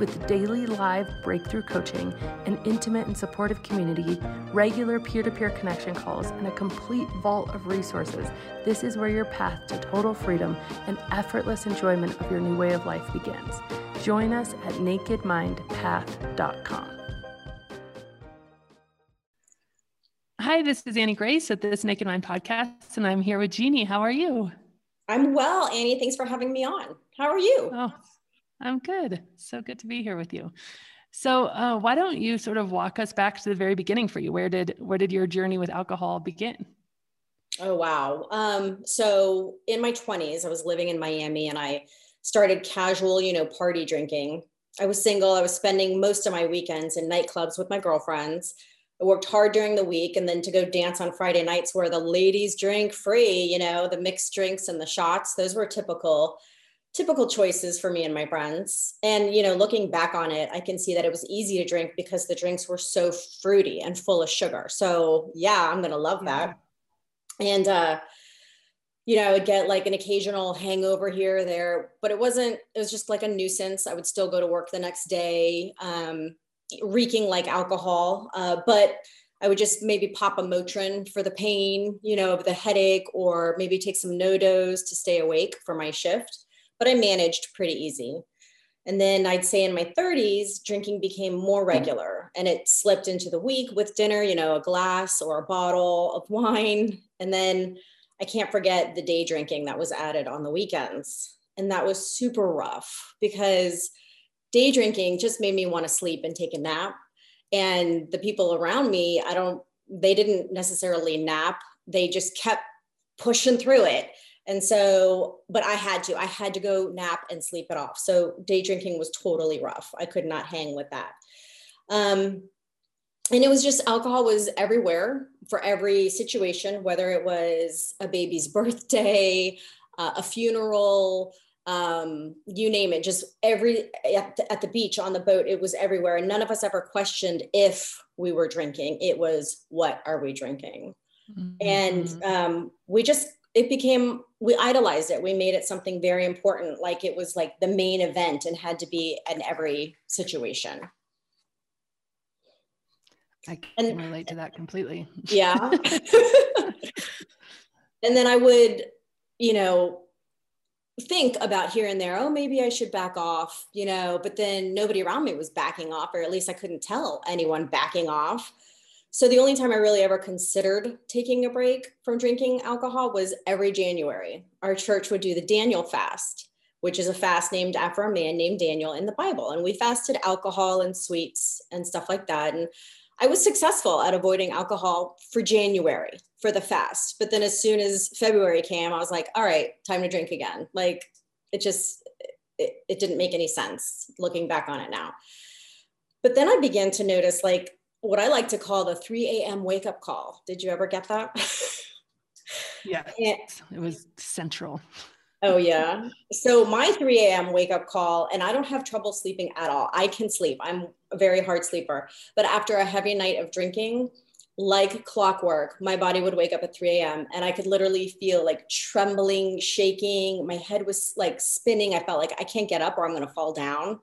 With daily live breakthrough coaching, an intimate and supportive community, regular peer to peer connection calls, and a complete vault of resources, this is where your path to total freedom and effortless enjoyment of your new way of life begins. Join us at nakedmindpath.com. Hi, this is Annie Grace at this Naked Mind podcast, and I'm here with Jeannie. How are you? I'm well, Annie. Thanks for having me on. How are you? Oh, I'm good. So good to be here with you. So, uh, why don't you sort of walk us back to the very beginning for you? Where did where did your journey with alcohol begin? Oh wow. Um, so in my 20s, I was living in Miami and I started casual, you know, party drinking. I was single. I was spending most of my weekends in nightclubs with my girlfriends. I worked hard during the week and then to go dance on Friday nights where the ladies drink free, you know, the mixed drinks and the shots. Those were typical typical choices for me and my friends. And, you know, looking back on it, I can see that it was easy to drink because the drinks were so fruity and full of sugar. So, yeah, I'm going to love that. And, uh, you know, I would get like an occasional hangover here or there, but it wasn't, it was just like a nuisance. I would still go to work the next day, um, reeking like alcohol. Uh, but I would just maybe pop a Motrin for the pain, you know, the headache, or maybe take some NoDoz to stay awake for my shift but I managed pretty easy. And then I'd say in my 30s, drinking became more mm-hmm. regular and it slipped into the week with dinner, you know, a glass or a bottle of wine. And then I can't forget the day drinking that was added on the weekends. And that was super rough because day drinking just made me want to sleep and take a nap. And the people around me, I don't, they didn't necessarily nap, they just kept pushing through it and so, but I had to, I had to go nap and sleep it off. So day drinking was totally rough. I could not hang with that. Um, and it was just alcohol was everywhere for every situation, whether it was a baby's birthday, uh, a funeral, um, you name it, just every at the, at the beach, on the boat, it was everywhere. And none of us ever questioned if we were drinking. It was, what are we drinking? Mm-hmm. And um, we just it became we idolized it. We made it something very important like it was like the main event and had to be in every situation. I can and, relate to that completely. Yeah. And then i would you know think about here and there oh maybe i should back off you know but then nobody around me was backing off or at least i couldn't tell anyone backing off so the only time I really ever considered taking a break from drinking alcohol was every January. Our church would do the Daniel fast, which is a fast named after a man named Daniel in the Bible. And we fasted alcohol and sweets and stuff like that. And I was successful at avoiding alcohol for January for the fast. But then as soon as February came, I was like, all right, time to drink again. Like it just, it, it didn't make any sense looking back on it now. But then I began to notice like what I like to call the 3 a.m. wake up call. Did you ever get that? yeah, it was central. Oh, yeah. So, my 3 a.m. wake up call, and I don't have trouble sleeping at all. I can sleep. I'm a very hard sleeper. But after a heavy night of drinking, like clockwork, my body would wake up at 3 a.m. and I could literally feel like trembling, shaking. My head was like spinning. I felt like I can't get up or I'm going to fall down.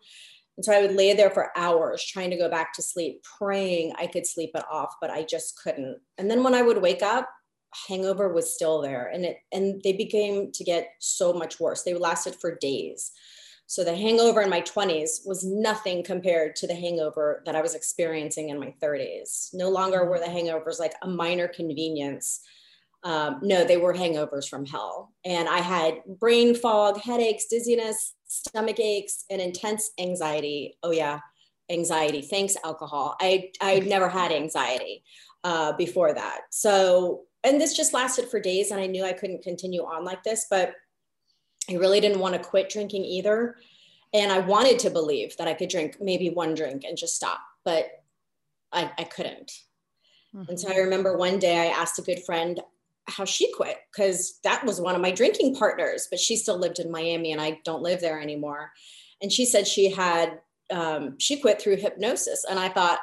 And so I would lay there for hours trying to go back to sleep, praying I could sleep it off, but I just couldn't. And then when I would wake up, hangover was still there and it and they became to get so much worse. They lasted for days. So the hangover in my 20s was nothing compared to the hangover that I was experiencing in my 30s. No longer were the hangovers like a minor convenience. Um, no, they were hangovers from hell. And I had brain fog, headaches, dizziness, stomach aches, and intense anxiety. Oh, yeah. anxiety. Thanks, alcohol. I I never had anxiety uh, before that. So, and this just lasted for days, and I knew I couldn't continue on like this, but I really didn't want to quit drinking either. And I wanted to believe that I could drink maybe one drink and just stop, but I, I couldn't. Mm-hmm. And so I remember one day I asked a good friend how she quit because that was one of my drinking partners, but she still lived in Miami and I don't live there anymore. And she said she had, um, she quit through hypnosis. And I thought,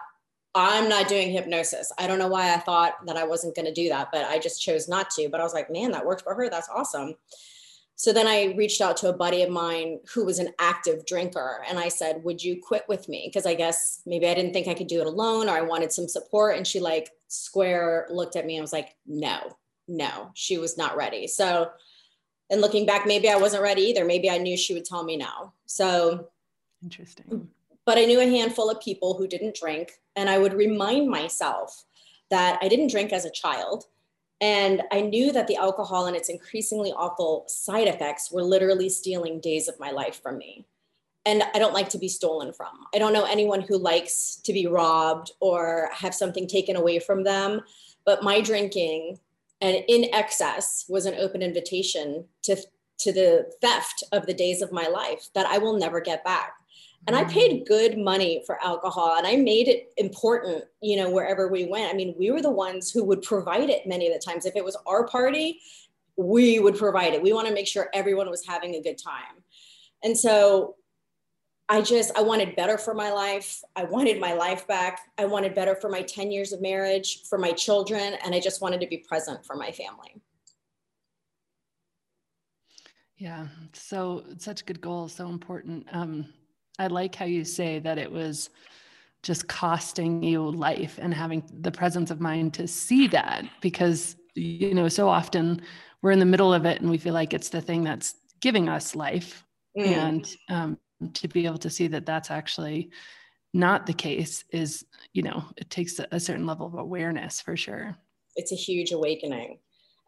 I'm not doing hypnosis. I don't know why I thought that I wasn't going to do that, but I just chose not to. But I was like, man, that worked for her. That's awesome. So then I reached out to a buddy of mine who was an active drinker and I said, Would you quit with me? Because I guess maybe I didn't think I could do it alone or I wanted some support. And she, like, square looked at me and was like, No, no, she was not ready. So, and looking back, maybe I wasn't ready either. Maybe I knew she would tell me no. So, interesting. But I knew a handful of people who didn't drink. And I would remind myself that I didn't drink as a child and I knew that the alcohol and its increasingly awful side effects were literally stealing days of my life from me. And I don't like to be stolen from. I don't know anyone who likes to be robbed or have something taken away from them. But my drinking and in excess was an open invitation to, to the theft of the days of my life that I will never get back. And i mm. paid good money for alcohol and i made it important you know wherever we went. I mean we were the ones who would provide it many of the times. If it was our party we would provide it. We want to make sure everyone was having a good time. And so i just i wanted better for my life. I wanted my life back. I wanted better for my 10 years of marriage for my children and i just wanted to be present for my family. Yeah so such a good goal so important. Um, I like how you say that it was just costing you life and having the presence of mind to see that because you know so often we're in the middle of it and we feel like it's the thing that's giving us life mm. and um, to be able to see that that's actually not the case is you know it takes a certain level of awareness for sure. It's a huge awakening.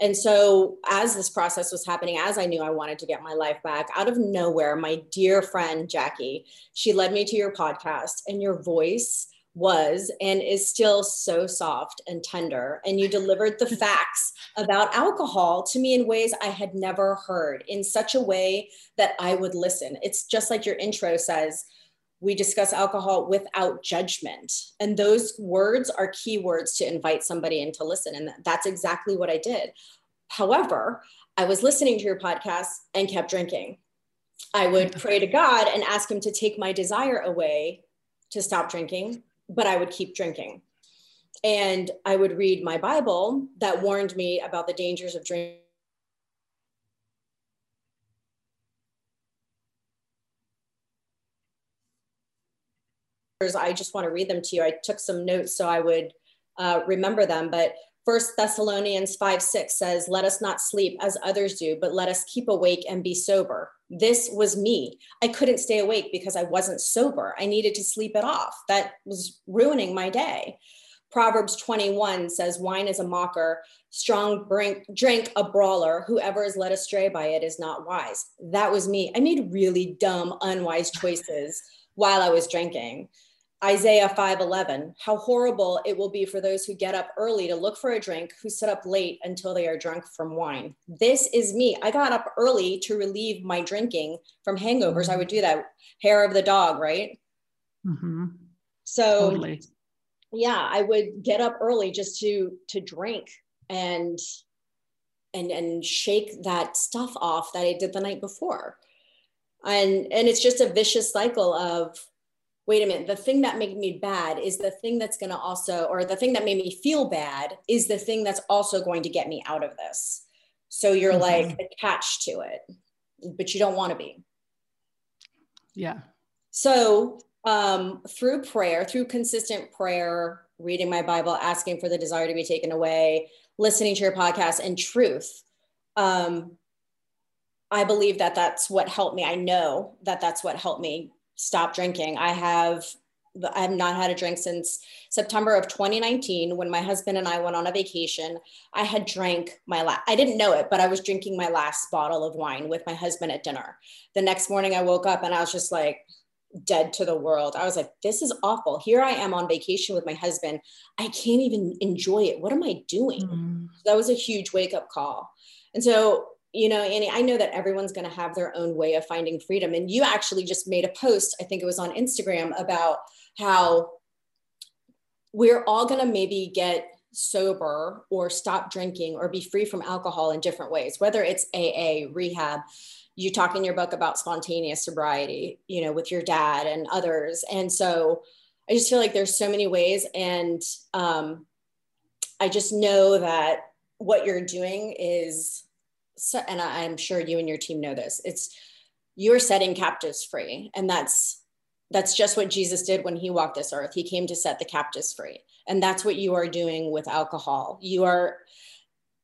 And so, as this process was happening, as I knew I wanted to get my life back, out of nowhere, my dear friend Jackie, she led me to your podcast, and your voice was and is still so soft and tender. And you delivered the facts about alcohol to me in ways I had never heard in such a way that I would listen. It's just like your intro says we discuss alcohol without judgment. And those words are key words to invite somebody in to listen. And that's exactly what I did. However, I was listening to your podcast and kept drinking. I would pray to God and ask Him to take my desire away to stop drinking, but I would keep drinking. And I would read my Bible that warned me about the dangers of drinking I just want to read them to you. I took some notes so I would uh, remember them. But First Thessalonians 5 6 says, Let us not sleep as others do, but let us keep awake and be sober. This was me. I couldn't stay awake because I wasn't sober. I needed to sleep it off. That was ruining my day. Proverbs 21 says, Wine is a mocker, strong drink, drink a brawler. Whoever is led astray by it is not wise. That was me. I made really dumb, unwise choices while I was drinking. Isaiah 5:11 How horrible it will be for those who get up early to look for a drink who sit up late until they are drunk from wine. This is me. I got up early to relieve my drinking from hangovers. I would do that hair of the dog, right? Mm-hmm. So totally. yeah, I would get up early just to to drink and and and shake that stuff off that I did the night before. And and it's just a vicious cycle of wait a minute, the thing that made me bad is the thing that's going to also, or the thing that made me feel bad is the thing that's also going to get me out of this. So you're mm-hmm. like attached to it, but you don't want to be. Yeah. So um, through prayer, through consistent prayer, reading my Bible, asking for the desire to be taken away, listening to your podcast, and truth, um, I believe that that's what helped me. I know that that's what helped me stop drinking. I have I have not had a drink since September of 2019 when my husband and I went on a vacation. I had drank my last, I didn't know it, but I was drinking my last bottle of wine with my husband at dinner. The next morning I woke up and I was just like, dead to the world. I was like, this is awful. Here I am on vacation with my husband. I can't even enjoy it. What am I doing? Mm. That was a huge wake up call. And so, you know, Annie, I know that everyone's going to have their own way of finding freedom. And you actually just made a post, I think it was on Instagram, about how we're all going to maybe get sober or stop drinking or be free from alcohol in different ways, whether it's AA, rehab. You talk in your book about spontaneous sobriety, you know, with your dad and others. And so I just feel like there's so many ways. And um, I just know that what you're doing is, and I'm sure you and your team know this, it's you're setting captives free. And that's that's just what Jesus did when he walked this earth. He came to set the captives free. And that's what you are doing with alcohol. You are,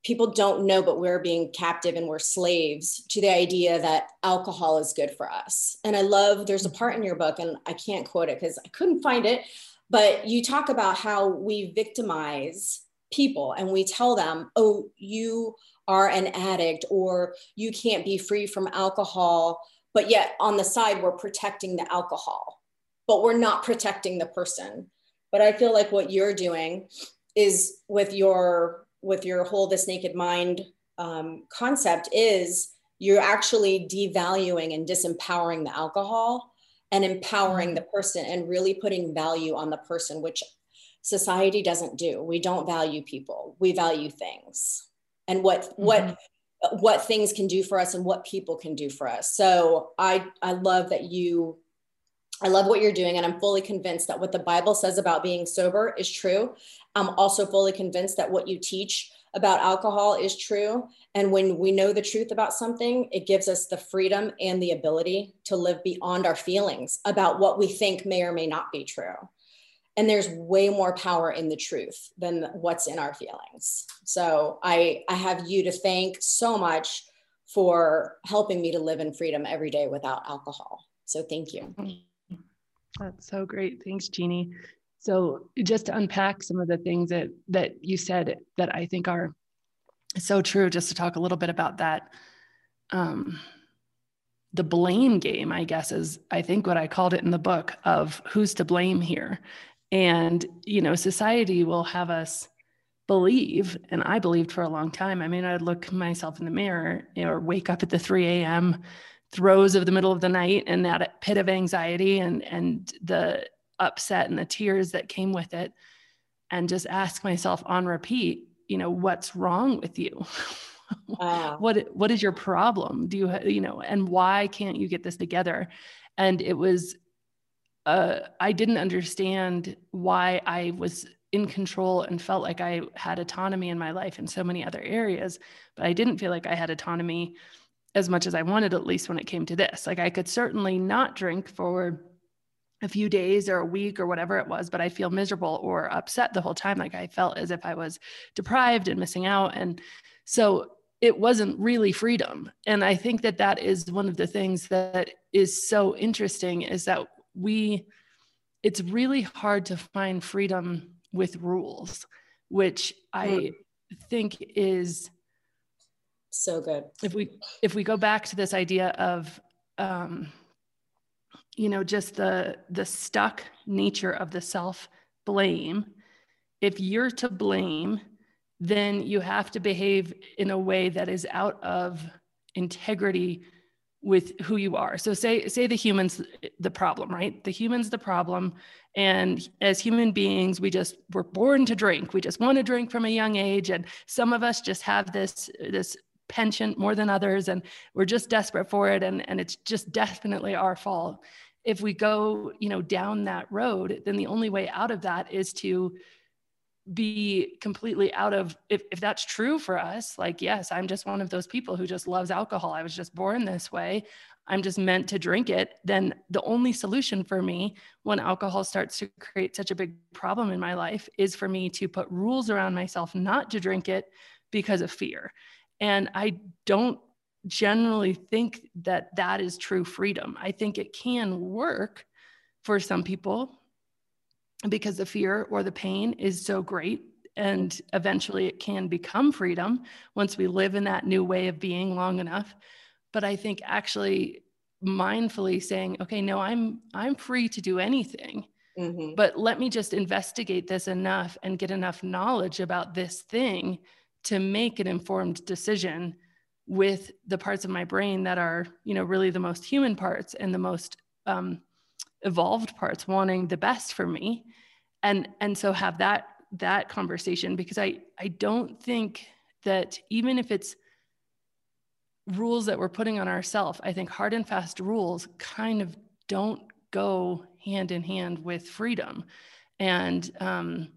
people don't know, but we're being captive and we're slaves to the idea that alcohol is good for us. And I love, there's a part in your book, and I can't quote it because I couldn't find it, but you talk about how we victimize people and we tell them, oh, you are an addict or you can't be free from alcohol but yet on the side we're protecting the alcohol but we're not protecting the person. But i feel like what you're doing is with your with your whole this naked mind um, concept is you're actually devaluing and disempowering the alcohol and empowering mm-hmm. the person and really putting value on the person which society doesn't do. We don't value people. We value things and what mm-hmm. what what things can do for us and what people can do for us. So I I love that you I love what you're doing and I'm fully convinced that what the Bible says about being sober is true. I'm also fully convinced that what you teach about alcohol is true and when we know the truth about something it gives us the freedom and the ability to live beyond our feelings about what we think may or may not be true and there's way more power in the truth than what's in our feelings. So i i have you to thank so much for helping me to live in freedom every day without alcohol. So thank you. That's so great. Thanks jeannie. So just to unpack some of the things that that you said that i think are so true just to talk a little bit about that um the blame game, I guess, is I think what I called it in the book of who's to blame here. And, you know, society will have us believe, and I believed for a long time. I mean, I'd look myself in the mirror or wake up at the 3 a.m. throes of the middle of the night and that pit of anxiety and and the upset and the tears that came with it, and just ask myself on repeat, you know, what's wrong with you? Wow. Ah. what what is your problem? Do you you know, and why can't you get this together? And it was uh, I didn't understand why I was in control and felt like I had autonomy in my life in so many other areas, but I didn't feel like I had autonomy as much as I wanted, at least when it came to this. Like I could certainly not drink for a few days or a week or whatever it was, but I feel miserable or upset the whole time. Like I felt as if I was deprived and missing out. And so it wasn't really freedom. And I think that that is one of the things that is so interesting is that we it's really hard to find freedom with rules which i mm. think is so good if we if we go back to this idea of um you know just the the stuck nature of the self blame if you're to blame then you have to behave in a way that is out of integrity with who you are. So say say the humans the problem, right? The humans the problem and as human beings we just were born to drink. We just want to drink from a young age and some of us just have this this penchant more than others and we're just desperate for it and and it's just definitely our fault. If we go, you know, down that road, then the only way out of that is to be completely out of if, if that's true for us like yes i'm just one of those people who just loves alcohol. I was just born this way. I'm just meant to drink it. Then the only solution for me when alcohol starts to create such a big problem in my life is for me to put rules around myself not to drink it because of fear. And i don't generally think that that is true freedom. I think it can work for some people because the fear or the pain is so great and eventually it can become freedom once we live in that new way of being long enough but i think actually mindfully saying okay no i'm i'm free to do anything mm-hmm. but let me just investigate this enough and get enough knowledge about this thing to make an informed decision with the parts of my brain that are you know really the most human parts and the most um, evolved parts wanting the best for me. And and so have that that conversation because i i don't think that even if it's rules that we're putting on ourselves i think hard and fast rules kind of don't go hand in hand with freedom. And um,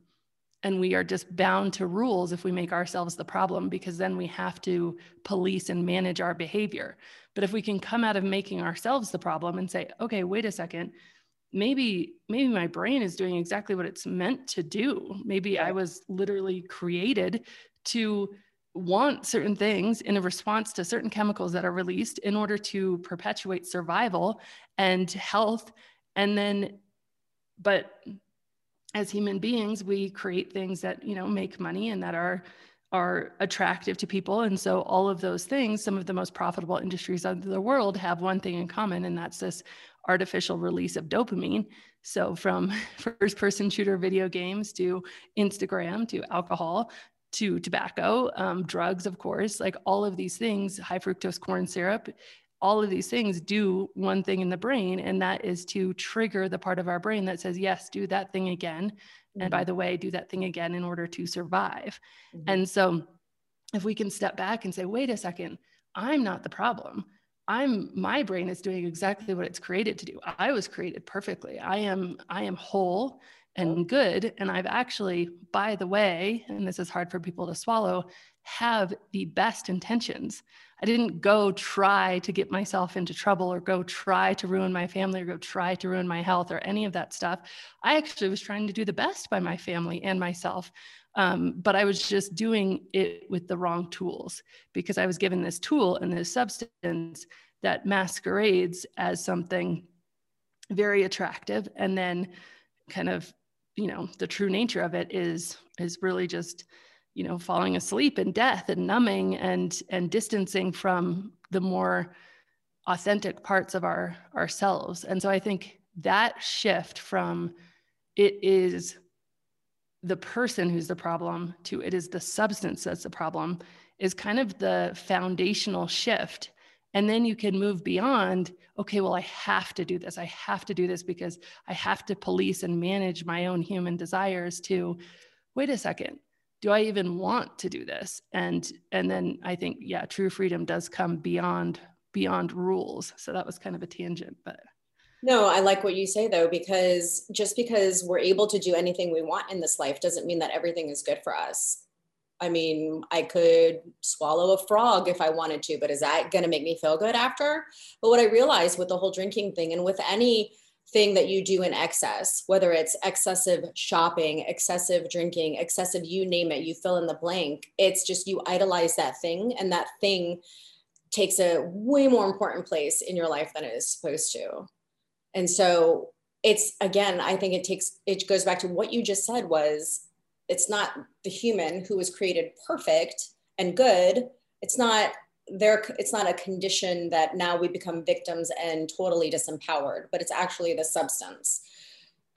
and we are just bound to rules if we make ourselves the problem because then we have to police and manage our behavior. But if we can come out of making ourselves the problem and say okay wait a second maybe maybe my brain is doing exactly what it's meant to do. Maybe i was literally created to want certain things in a response to certain chemicals that are released in order to perpetuate survival and health. And then but as human beings we create things that you know make money and that are are attractive to people. And so all of those things some of the most profitable industries of the world have one thing in common and that's this artificial release of dopamine so from first person shooter video games to instagram to alcohol to tobacco um, drugs of course like all of these things high fructose corn syrup all of these things do one thing in the brain, and that is to trigger the part of our brain that says, Yes, do that thing again. Mm-hmm. And by mm-hmm. the way, do that thing again in order to survive. Mm-hmm. And so, if we can step back and say, Wait a second, I'm not the problem. I'm my brain is doing exactly what it's created to do. I was created perfectly. I am I am whole and good and I've actually by the way, and this is hard for people to swallow, have the best intentions. I didn't go try to get myself into trouble or go try to ruin my family or go try to ruin my health or any of that stuff. I actually was trying to do the best by my family and myself. Um, but I was just doing it with the wrong tools because I was given this tool and this substance that masquerades as something very attractive. And then kind of, you know, the true nature of it is is really just you know falling asleep and death and numbing and and distancing from the more authentic parts of our ourselves and so i think that shift from it is the person who's the problem to it is the substance that's the problem is kind of the foundational shift. And then you can move beyond okay well i have to do this. I have to do this because i have to police and manage my own human desires to wait a second do i even want to do this? And and then i think yeah true freedom does come beyond beyond rules. So that was kind of a tangent but no i like what you say though because just because we're able to do anything we want in this life doesn't mean that everything is good for us I mean, I could swallow a frog if I wanted to, but is that going to make me feel good after? But what I realized with the whole drinking thing and with any thing that you do in excess, whether it's excessive shopping, excessive drinking, excessive, you name it, you fill in the blank. It's just you idolize that thing, and that thing takes a way more important place in your life than it is supposed to. And so it's again, I think it takes, it goes back to what you just said was it's not the human who was created perfect and good. It's not there it's not a condition that now we become victims and totally disempowered but it's actually the substance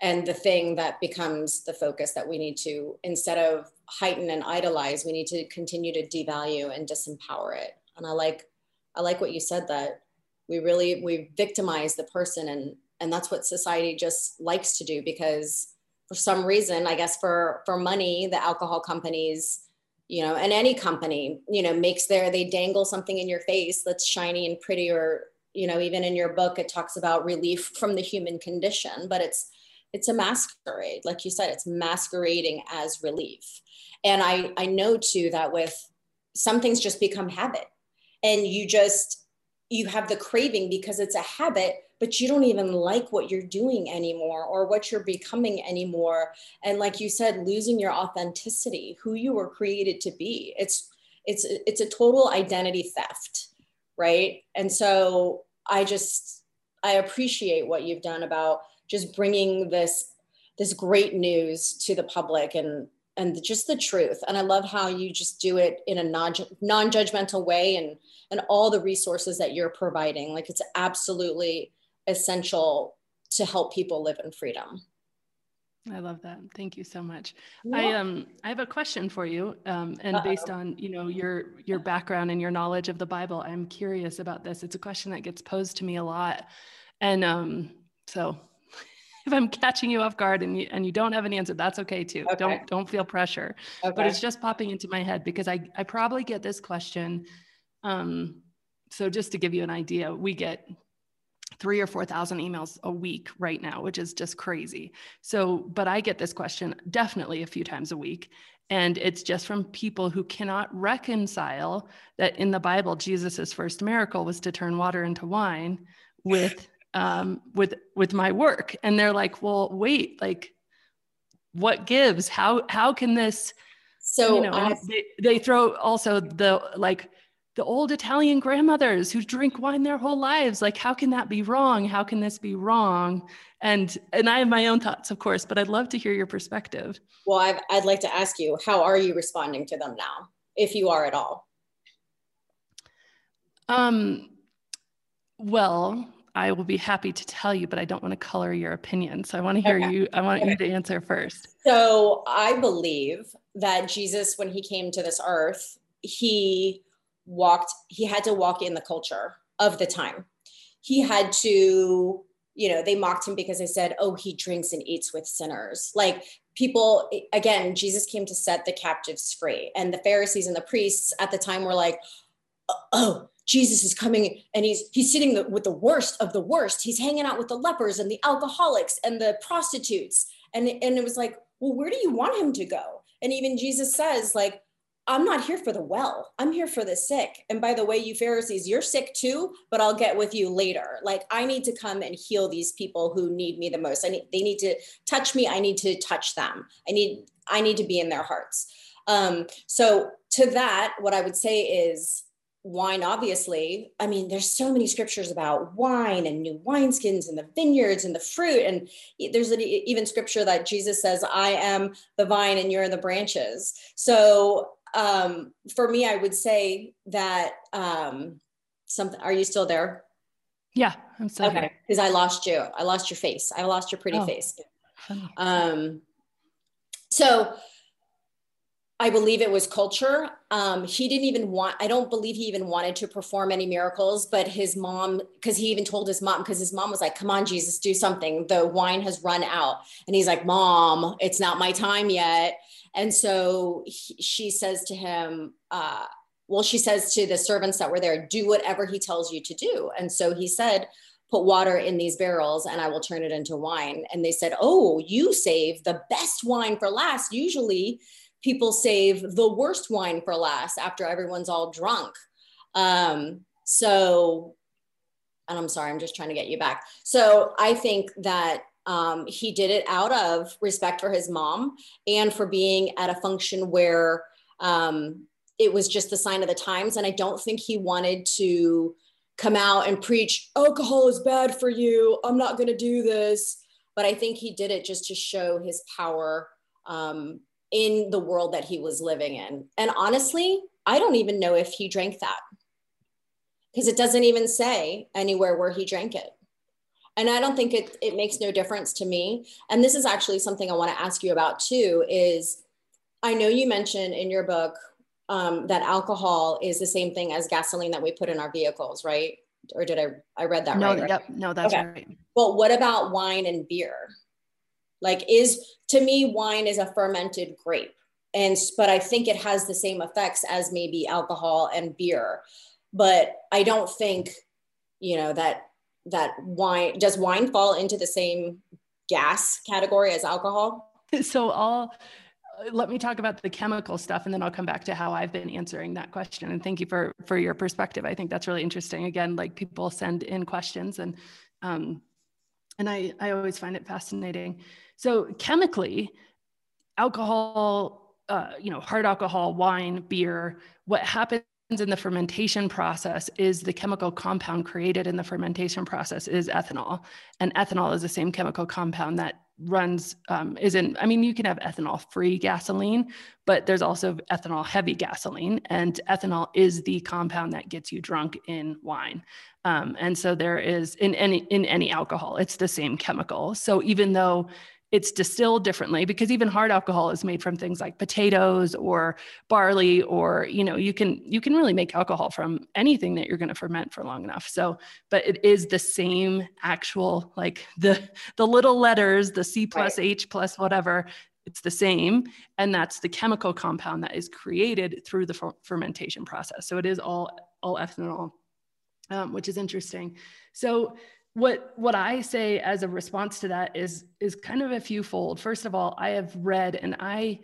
and the thing that becomes the focus that we need to instead of heighten and idolize we need to continue to devalue and disempower it and i like i like what you said that we really we victimize the person and and that's what society just likes to do because for some reason i guess for for money the alcohol companies you know and any company you know makes their they dangle something in your face that's shiny and pretty or you know even in your book it talks about relief from the human condition but it's it's a masquerade. Like you said it's masquerading as relief. And i i know too that with some things just become habit. And you just you have the craving because it's a habit but you don't even like what you're doing anymore or what you're becoming anymore and like you said losing your authenticity who you were created to be it's it's it's a total identity theft right and so i just i appreciate what you've done about just bringing this this great news to the public and and just the truth. And I love how you just do it in a non non-judgmental way and and all the resources that you're providing. Like it's absolutely essential to help people live in freedom. I love that. Thank you so much. Yeah. I um I have a question for you. Um, and Uh-oh. based on you know your your background and your knowledge of the Bible, I'm curious about this. It's a question that gets posed to me a lot, and um, so if I'm catching you off guard and you and you don't have an answer, that's okay too. Okay. Don't don't feel pressure. Okay. But it's just popping into my head because I I probably get this question. Um, so just to give you an idea, we get three or 4,000 emails a week right now, which is just crazy. So, but I get this question definitely a few times a week. And it's just from people who cannot reconcile that in the Bible, Jesus's first miracle was to turn water into wine with, um, with, with my work. And they're like, well, wait, like what gives? How, how can this, so you know, I, they, they throw also the like the old Italian grandmothers who drink wine their whole lives. Like, how can that be wrong? How can this be wrong? And and I have my own thoughts, of course, but I'd love to hear your perspective. Well, i I'd like to ask you, how are you responding to them now, if you are at all? Um, well, I will be happy to tell you, but I don't want to color your opinion. So I want to hear okay. you. I want okay. you to answer first. So I believe that Jesus, when he came to this earth, he walked he had to walk in the culture of the time. He had to you know they mocked him because they said oh he drinks and eats with sinners. Like people again jesus came to set the captives free. And the pharisees and the priests at the time were like oh jesus is coming and he's he's sitting with the worst of the worst. He's hanging out with the lepers and the alcoholics and the prostitutes. And and it was like well where do you want him to go? And even jesus says like I'm not here for the well. I'm here for the sick. And by the way, you Pharisees, you're sick too, but I'll get with you later. Like I need to come and heal these people who need me the most. I need they need to touch me. I need to touch them. I need I need to be in their hearts. Um, so to that, what I would say is wine obviously i mean there's so many scriptures about wine and new wineskins and the vineyards and the fruit and there's an, even scripture that jesus says i am the vine and you're the branches so um, for me, I would say that um, something. Are you still there? Yeah, I'm still okay. Because I lost you. I lost your face. I lost your pretty oh, face. Funny. Um, so I believe it was culture. Um, he didn't even want, I don't believe he even wanted to perform any miracles, but his mom, because he even told his mom, because his mom was like, Come on, Jesus, do something. The wine has run out. And he's like, Mom, it's not my time yet. And so he, she says to him, uh, well, she says to the servants that were there, do whatever he tells you to do. And so he said, put water in these barrels and I will turn it into wine. And they said, oh, you save the best wine for last. Usually people save the worst wine for last after everyone's all drunk. Um, so, and I'm sorry, I'm just trying to get you back. So I think that um, he did it out of respect for his mom and for being at a function where um, it was just the sign of the times. And I don't think he wanted to come out and preach, alcohol is bad for you. I'm not going to do this. But I think he did it just to show his power um, in the world that he was living in. And honestly, I don't even know if he drank that because it doesn't even say anywhere where he drank it and i don't think it, it makes no difference to me. And this is actually something i want to ask you about too is i know you mentioned in your book um, that alcohol is the same thing as gasoline that we put in our vehicles right? Or did i i read that no, right, yep, no that's okay. right. Well what about wine and beer? Like is to me wine is a fermented grape. And but i think it has the same effects as maybe alcohol and beer. But i don't think you know that that wine does wine fall into the same gas category as alcohol? So I'll let me talk about the chemical stuff and then I'll come back to how I've been answering that question. And thank you for for your perspective. I think that's really interesting. Again, like people send in questions and um, and I, I always find it fascinating. So chemically, alcohol, uh, you know, hard alcohol, wine, beer, what happens in the fermentation process is the chemical compound created in the fermentation process is ethanol. And ethanol is the same chemical compound that runs um, is in i mean you can have ethanol free gasoline but there's also ethanol heavy gasoline. And ethanol is the compound that gets you drunk in wine. Um, and so there is in any in any alcohol it's the same chemical. So even though it's distilled differently because even hard alcohol is made from things like potatoes or barley or you know you can you can really make alcohol from anything that you're going to ferment for long enough. So but it is the same actual like the the little letters the c plus right. h plus whatever it's the same. And that's the chemical compound that is created through the fer- fermentation process. So it is all all ethanol um, which is interesting. So what what I say as a response to that is is kind of a few fold. First of all, I have read and I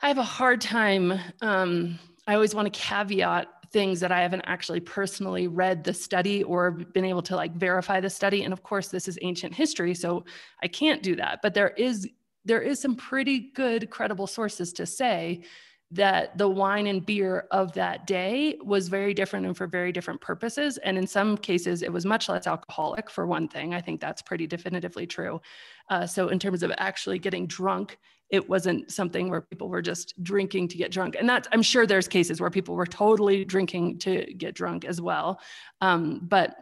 I have a hard time. Um, I always want to caveat things that I haven't actually personally read the study or been able to like verify the study. And of course, this is ancient history, so I can't do that. But there is there is some pretty good credible sources to say that the wine and beer of that day was very different and for very different purposes. And in some cases, it was much less alcoholic, for one thing. I think that's pretty definitively true. Uh, so, in terms of actually getting drunk, it wasn't something where people were just drinking to get drunk. And that's, I'm sure there's cases where people were totally drinking to get drunk as well. Um, but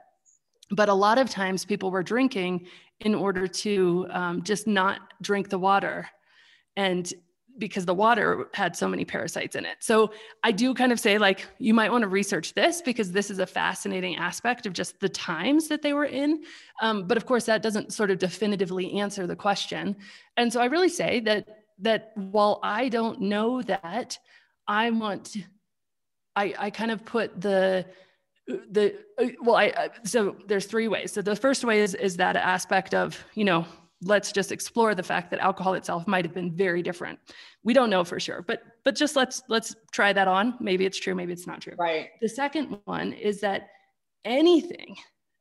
but a lot of times people were drinking in order to um, just not drink the water and because the water had so many parasites in it. So I do kind of say like you might want to research this because this is a fascinating aspect of just the times that they were in. Um, but of course, that doesn't sort of definitively answer the question. And so I really say that that while I don't know that, I want I I kind of put the the well I so there's three ways. So the first way is is that aspect of you know let's just explore the fact that alcohol itself might have been very different. We don't know for sure but but just let's let's try that on. Maybe it's true maybe it's not true. Right. The second one is that anything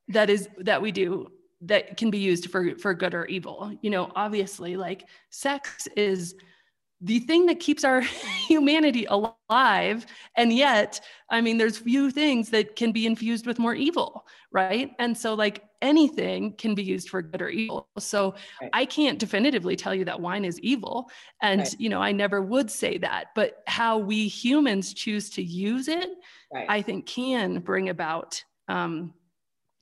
that is that we do that can be used for for good or evil you know obviously like sex is the thing that keeps our humanity alive and yet i mean there's few things that can be infused with more evil right and so like anything can be used for good or evil so right. i can't definitively tell you that wine is evil and right. you know i never would say that but how we humans choose to use it right. i think can bring about um,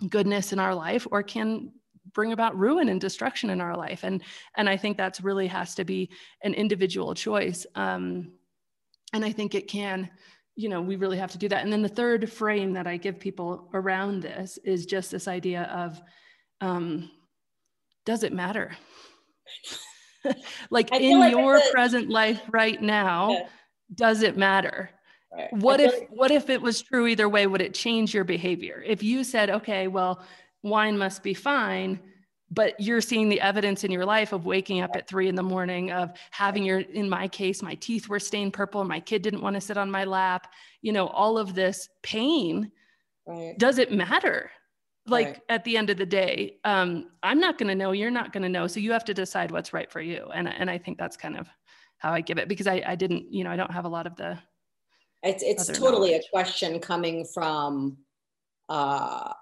goodness in our life or can bring about ruin and destruction in our life. And and i think that's really has to be an individual choice. Um, and i think it can you know we really have to do that. And then the third frame that i give people around this is just this idea of um, does it matter? Like in like your present life right now yeah. does it matter? Right. what if like- what if it was true either way? Would it change your behavior? If you said okay well wine must be fine but you're seeing the evidence in your life of waking up at three in the morning of having your in my case my teeth were stained purple my kid didn't want to sit on my lap you know all of this pain right. does it matter like right. at the end of the day um, i'm not going to know you're not going to know so you have to decide what's right for you and, and i think that's kind of how i give it because i, I didn't you know i don't have a lot of the it's, it's totally knowledge. a question coming from uh,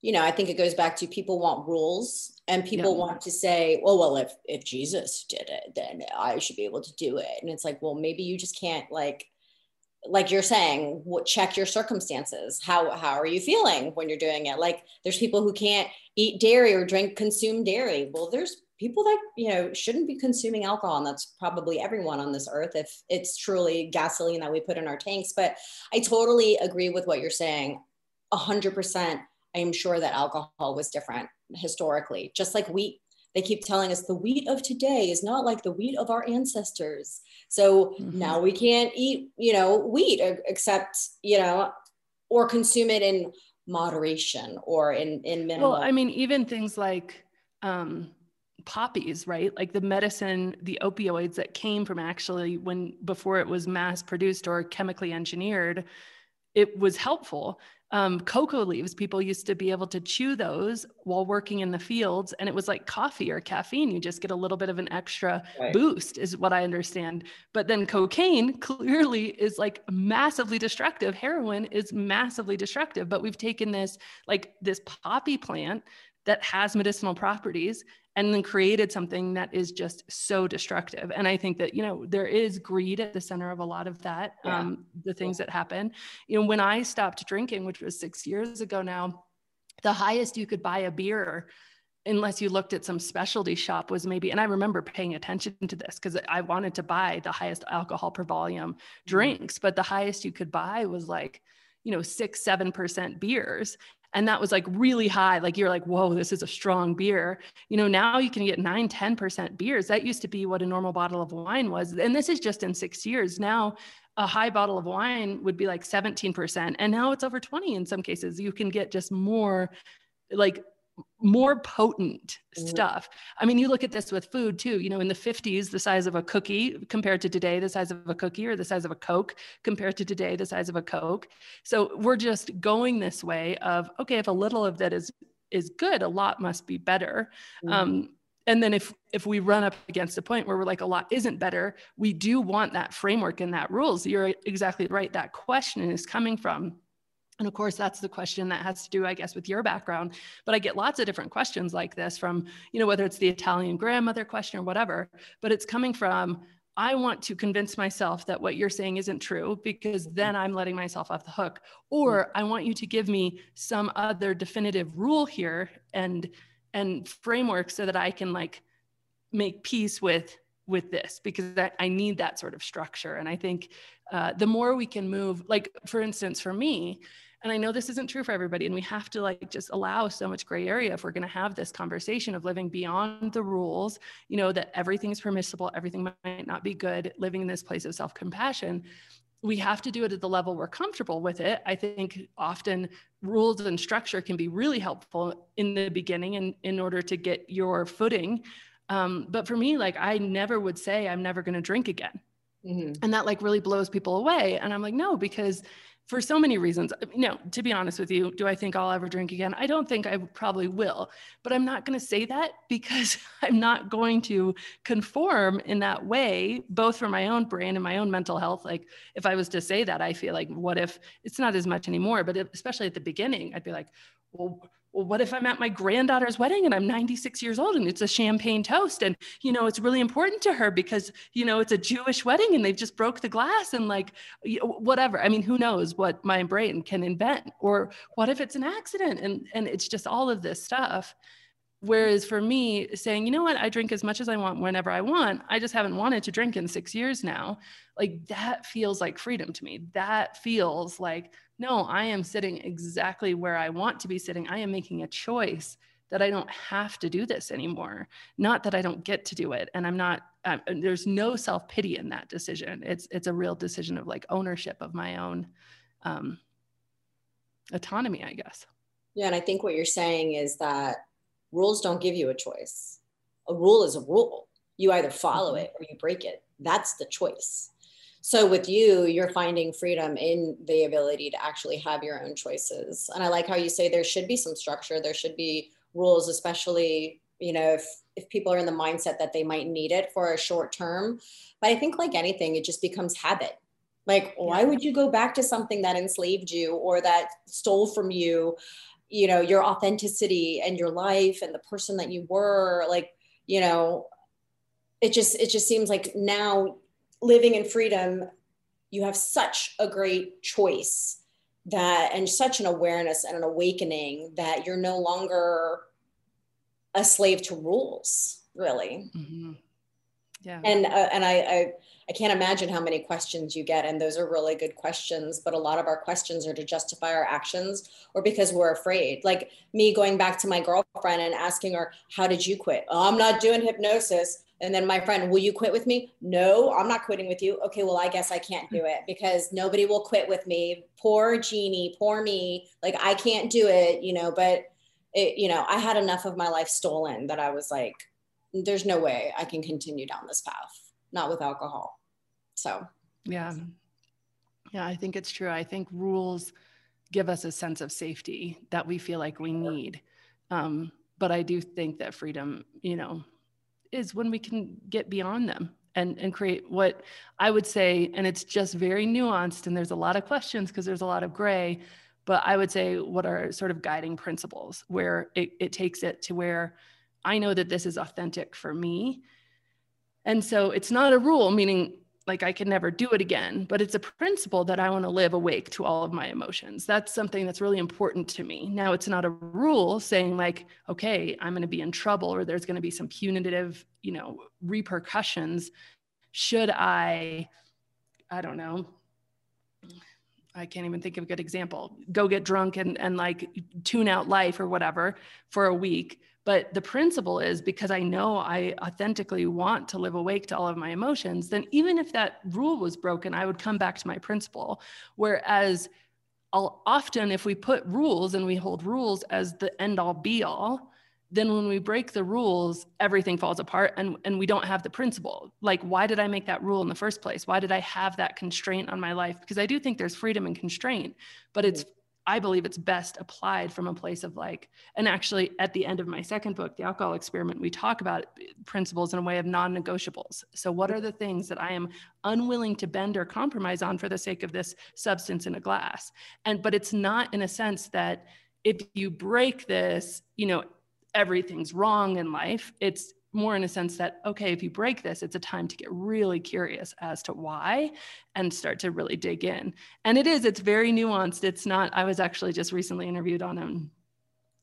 you know, I think it goes back to people want rules and people yeah. want to say, well, well, if if Jesus did it, then I should be able to do it. And it's like, well, maybe you just can't like like you're saying, what check your circumstances. How how are you feeling when you're doing it? Like there's people who can't eat dairy or drink consume dairy. Well, there's people that you know shouldn't be consuming alcohol and that's probably everyone on this earth if it's truly gasoline that we put in our tanks but i totally agree with what you're saying 100% I am sure that alcohol was different historically, just like wheat. They keep telling us the wheat of today is not like the wheat of our ancestors. So mm-hmm. now we can't eat, you know, wheat except, you know, or consume it in moderation or in in minimal. Well, I mean, even things like um, poppies, right? Like the medicine, the opioids that came from actually when before it was mass produced or chemically engineered, it was helpful um, cocoa leaves people used to be able to chew those while working in the fields and it was like coffee or caffeine you just get a little bit of an extra right. boost is what i understand but then cocaine clearly is like massively destructive heroin is massively destructive but we've taken this like this poppy plant that has medicinal properties and then created something that is just so destructive. And I think that, you know, there is greed at the center of a lot of that, yeah. um, the things that happen. You know, when I stopped drinking, which was six years ago now, the highest you could buy a beer unless you looked at some specialty shop was maybe and i remember paying attention to this because i wanted to buy the highest alcohol per volume mm-hmm. drinks but the highest you could buy was like you know six seven percent beers and that was like really high like you're like whoa this is a strong beer. You know now you can get 9 10% beers. That used to be what a normal bottle of wine was and this is just in 6 years. Now a high bottle of wine would be like 17% and now it's over 20 in some cases. You can get just more like more potent mm-hmm. stuff. I mean, you look at this with food too, you know, in the 50s, the size of a cookie compared to today, the size of a cookie, or the size of a Coke compared to today, the size of a Coke. So we're just going this way of, okay, if a little of that is is good, a lot must be better. Mm-hmm. Um, and then if if we run up against a point where we're like a lot isn't better, we do want that framework and that rules. You're exactly right. That question is coming from and of course, that's the question that has to do, I guess, with your background. But I get lots of different questions like this from, you know, whether it's the Italian grandmother question or whatever, but it's coming from, I want to convince myself that what you're saying isn't true because then I'm letting myself off the hook. Or I want you to give me some other definitive rule here and and framework so that I can like make peace with with this because I, I need that sort of structure. And I think uh, the more we can move, like for instance, for me, and i know this isn't true for everybody and we have to like just allow so much gray area if we're going to have this conversation of living beyond the rules you know that everything is permissible everything might not be good living in this place of self-compassion we have to do it at the level we're comfortable with it. I think often rules and structure can be really helpful in the beginning and in order to get your footing. Um, but for me, like I never would say I'm never going to drink again. Mm-hmm. And that like really blows people away. And I'm like, no, because for so many reasons. Know, to be honest with you, do I think I'll ever drink again? I don't think I probably will, but I'm not going to say that because I'm not going to conform in that way, both for my own brain and my own mental health. Like, if I was to say that, I feel like, what if it's not as much anymore? But especially at the beginning, I'd be like, well, well, what if I'm at my granddaughter's wedding and I'm 96 years old and it's a champagne toast and you know it's really important to her because you know it's a Jewish wedding and they've just broke the glass and like whatever. I mean, who knows what my brain can invent or what if it's an accident and and it's just all of this stuff. Whereas for me, saying, you know what, I drink as much as I want whenever I want, I just haven't wanted to drink in six years now. Like that feels like freedom to me. That feels like no, I am sitting exactly where I want to be sitting. I am making a choice that I don't have to do this anymore. Not that I don't get to do it. And I'm not, uh, there's no self pity in that decision. It's, it's a real decision of like ownership of my own um, autonomy, I guess. Yeah. And I think what you're saying is that rules don't give you a choice. A rule is a rule. You either follow mm-hmm. it or you break it. That's the choice so with you you're finding freedom in the ability to actually have your own choices. And i like how you say there should be some structure there should be rules especially you know if if people are in the mindset that they might need it for a short term. But i think like anything it just becomes habit. Like why would you go back to something that enslaved you or that stole from you? You know your authenticity and your life and the person that you were like you know it just it just seems like now living in freedom, you have such a great choice that and such an awareness and an awakening that you're no longer a slave to rules really. Mm-hmm. yeah. And uh, and I, I i can't imagine how many questions you get and those are really good questions but a lot of our questions are to justify our actions or because we're afraid. Like me going back to my girlfriend and asking her how did you quit? Oh, i'm not doing hypnosis and then my friend, will you quit with me? No, I'm not quitting with you. Okay, well, I guess I can't do it because nobody will quit with me. Poor Jeannie, poor me. Like I can't do it, you know, but it, you know, I had enough of my life stolen that I was like, there's no way I can continue down this path, not with alcohol. So, yeah. Yeah, I think it's true. I think rules give us a sense of safety that we feel like we need. Um, but I do think that freedom, you know, is when we can get beyond them and, and create what I would say, and it's just very nuanced and there's a lot of questions because there's a lot of gray, but I would say what are sort of guiding principles where it, it takes it to where I know that this is authentic for me. And so it's not a rule, meaning like I can never do it again, but it's a principle that I want to live awake to all of my emotions. That's something that's really important to me. Now, it's not a rule saying like, okay, I'm going to be in trouble or there's going to be some punitive, you know, repercussions. Should I, I don't know, I can't even think of a good example, go get drunk and, and like tune out life or whatever for a week. But the principle is because I know I authentically want to live awake to all of my emotions, then even if that rule was broken, I would come back to my principle. Whereas I'll often, if we put rules and we hold rules as the end all be all, then when we break the rules, everything falls apart and, and we don't have the principle. Like, why did I make that rule in the first place? Why did I have that constraint on my life? Because I do think there's freedom and constraint, but it's I believe it's best applied from a place of like, and actually at the end of my second book, The Alcohol Experiment, we talk about principles in a way of non negotiables. So, what are the things that I am unwilling to bend or compromise on for the sake of this substance in a glass? And, but it's not in a sense that if you break this, you know, everything's wrong in life. It's more in a sense that okay if you break this it's a time to get really curious as to why and start to really dig in. And it is it's very nuanced. It's not i was actually just recently interviewed on um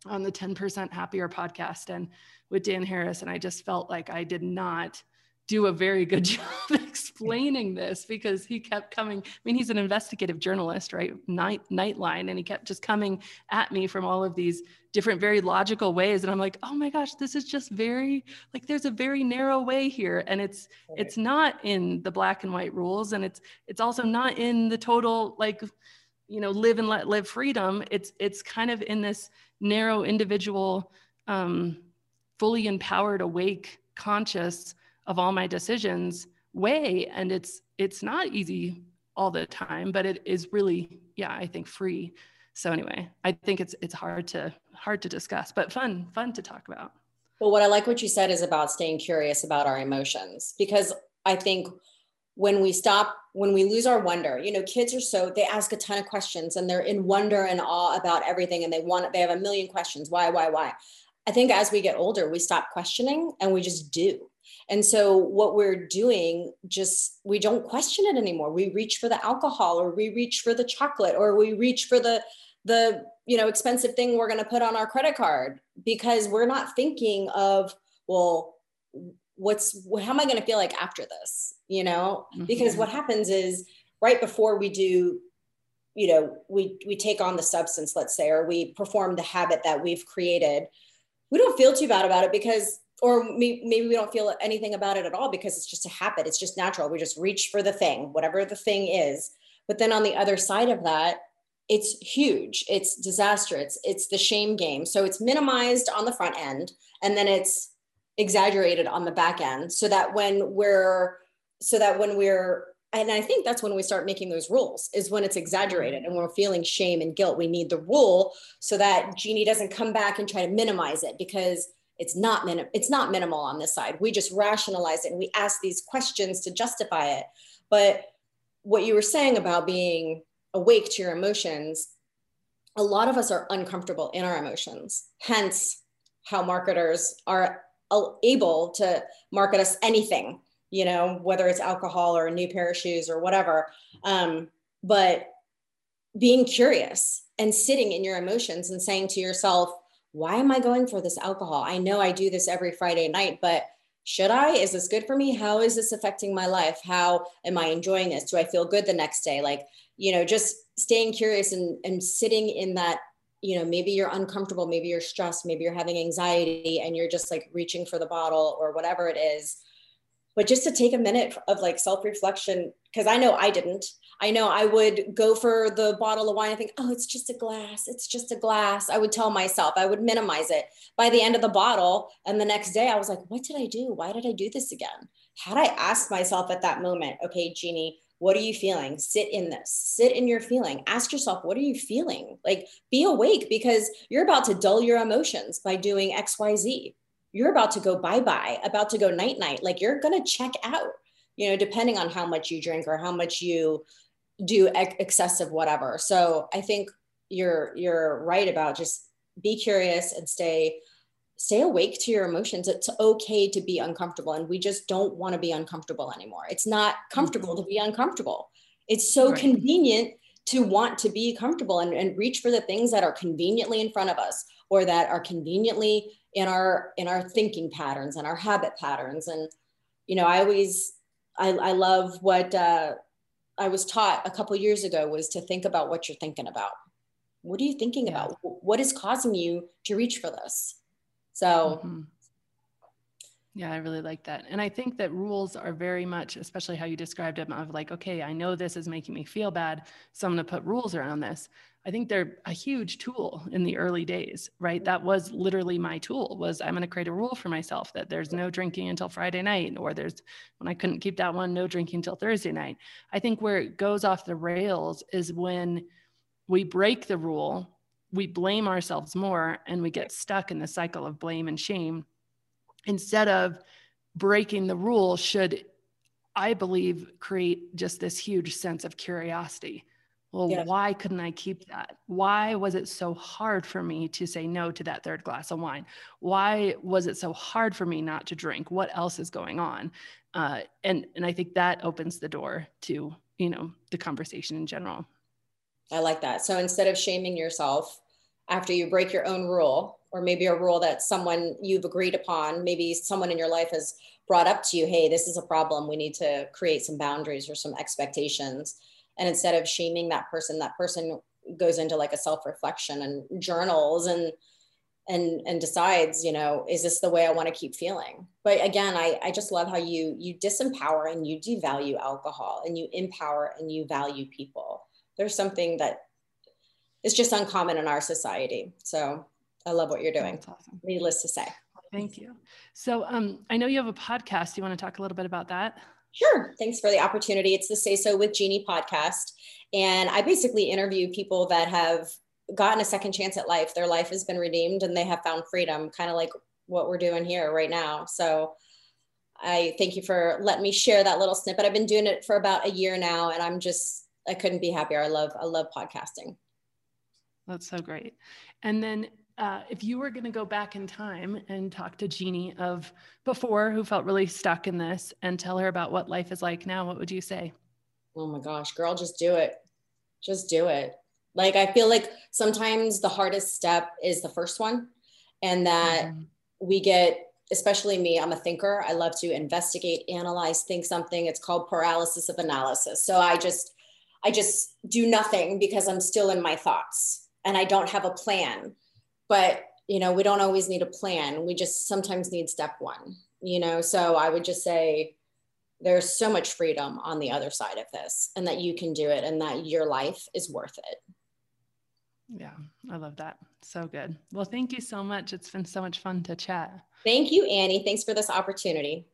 on the 10% happier podcast and with dan harris and i just felt like i did not do a very good job explaining this because he kept coming. I mean, he's an investigative journalist, right? Night Nightline, and he kept just coming at me from all of these different, very logical ways. And I'm like, oh my gosh, this is just very like there's a very narrow way here, and it's it's not in the black and white rules, and it's it's also not in the total like you know live and let live freedom. It's it's kind of in this narrow individual, um, fully empowered, awake, conscious of all my decisions way and it's it's not easy all the time but it is really yeah i think free. So anyway i think it's it's hard to hard to discuss but fun fun to talk about. Well what i like what you said is about staying curious about our emotions because i think when we stop when we lose our wonder you know kids are so they ask a ton of questions and they're in wonder and awe about everything and they want they have a million questions why why why i think as we get older we stop questioning and we just do and so what we're doing just we don't question it anymore. We reach for the alcohol or we reach for the chocolate or we reach for the the you know expensive thing we're going to put on our credit card because we're not thinking of well what's how am I going to feel like after this, you know? Mm-hmm. Because what happens is right before we do you know we we take on the substance let's say or we perform the habit that we've created we don't feel too bad about it because or maybe we don't feel anything about it at all because it's just a habit. It's just natural. We just reach for the thing whatever the thing is. But then on the other side of that it's huge. It's disaster it's it's the shame game. So it's minimized on the front end and then it's exaggerated on the back end so that when we're so that when we're and i think that's when we start making those rules is when it's exaggerated mm-hmm. and we're feeling shame and guilt. We need the rule so that jeannie doesn't come back and try to minimize it because it's not minim- it's not minimal on this side. We just rationalize it and we ask these questions to justify it. But what you were saying about being awake to your emotions a lot of us are uncomfortable in our emotions. Hence how marketers are able to market us anything you know whether it's alcohol or a new pair of shoes or whatever um, but being curious and sitting in your emotions and saying to yourself why am I going for this alcohol? I know I do this every Friday night, but should I? Is this good for me? How is this affecting my life? How am I enjoying this? Do I feel good the next day? Like, you know, just staying curious and, and sitting in that, you know, maybe you're uncomfortable, maybe you're stressed, maybe you're having anxiety and you're just like reaching for the bottle or whatever it is. But just to take a minute of like self reflection, because I know I didn't. I know I would go for the bottle of wine and think, oh, it's just a glass. It's just a glass. I would tell myself, I would minimize it. By the end of the bottle, and the next day, I was like, what did I do? Why did I do this again? Had I asked myself at that moment, okay, Jeannie, what are you feeling? Sit in this, sit in your feeling. Ask yourself, what are you feeling? Like, be awake because you're about to dull your emotions by doing XYZ. You're about to go bye bye, about to go night night. Like, you're going to check out you know depending on how much you drink or how much you do ex- excessive whatever. So I think you're you're right about just be curious and stay stay awake to your emotions. It's okay to be uncomfortable. And we just don't want to be uncomfortable anymore. It's not comfortable mm-hmm. to be uncomfortable. It's so right. convenient to want to be comfortable and, and reach for the things that are conveniently in front of us or that are conveniently in our in our thinking patterns and our habit patterns and you know i always i, I love what uh, i was taught a couple years ago was to think about what you're thinking about what are you thinking yeah. about what is causing you to reach for this so mm-hmm. Yeah, I really like that. And I think that rules are very much, especially how you described them, of like, okay, I know this is making me feel bad. So I'm going to put rules around this. I think they're a huge tool in the early days, right? That was literally my tool was I'm going to create a rule for myself that there's no drinking until Friday night, or there's when I couldn't keep that one, no drinking until Thursday night. I think where it goes off the rails is when we break the rule, we blame ourselves more, and we get stuck in the cycle of blame and shame instead of breaking the rule should i believe create just this huge sense of curiosity. Well yes. why couldn't i keep that? Why was it so hard for me to say no to that third glass of wine? Why was it so hard for me not to drink? What else is going on? Uh, and and i think that opens the door to you know the conversation in general. I like that. So instead of shaming yourself after you break your own rule or maybe a rule that someone you've agreed upon, maybe someone in your life has brought up to you, hey, this is a problem. We need to create some boundaries or some expectations. And instead of shaming that person, that person goes into like a self-reflection and journals and and and decides, you know, is this the way I want to keep feeling? But again, I, I just love how you you disempower and you devalue alcohol and you empower and you value people. There's something that is just uncommon in our society. So I love what you're doing. That's awesome. Needless to say. Thank you. So um, I know you have a podcast. Do you want to talk a little bit about that? Sure. Thanks for the opportunity. It's the Say So with Jeannie podcast. And I basically interview people that have gotten a second chance at life. Their life has been redeemed and they have found freedom, kind of like what we're doing here right now. So I thank you for letting me share that little snippet. I've been doing it for about a year now and I'm just I couldn't be happier. I love I love podcasting. That's so great. And then uh, if you were going to go back in time and talk to Jeannie of before who felt really stuck in this and tell her about what life is like now, what would you say? Oh my gosh, girl, just do it. Just do it. Like, I feel like sometimes the hardest step is the first one, and that mm-hmm. we get, especially me, I'm a thinker. I love to investigate, analyze, think something. It's called paralysis of analysis. So I just, I just do nothing because I'm still in my thoughts and I don't have a plan but you know we don't always need a plan. We just sometimes need step one you know? So i would just say there's so much freedom on the other side of this and that you can do it and that your life is worth it. Yeah i love that. So good. Well thank you so much. It's been so much fun to chat. Thank you annie. Thanks for this opportunity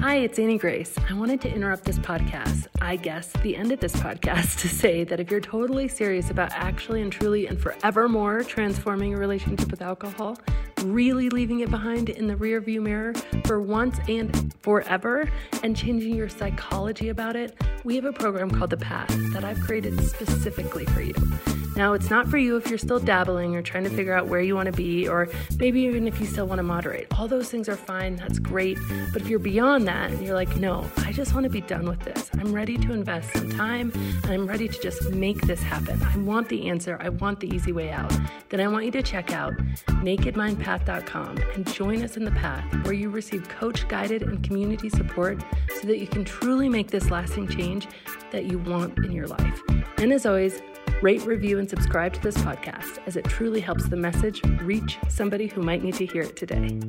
Hi, it's Annie Grace. I wanted to interrupt this podcast, I guess the end of this podcast, to say that if you're totally serious about actually and truly and forevermore transforming your relationship with alcohol, really leaving it behind in the rearview mirror for once and forever, and changing your psychology about it, we have a program called The Path that I've created specifically for you. Now, it's not for you if you're still dabbling or trying to figure out where you want to be, or maybe even if you still want to moderate. All those things are fine, that's great. But if you're beyond that and you're like, no, I just want to be done with this, I'm ready to invest some time and I'm ready to just make this happen. I want the answer, I want the easy way out. Then I want you to check out nakedmindpath.com and join us in the path where you receive coach guided and community support so that you can truly make this lasting change that you want in your life. And as always, Rate, review, and subscribe to this podcast as it truly helps the message reach somebody who might need to hear it today.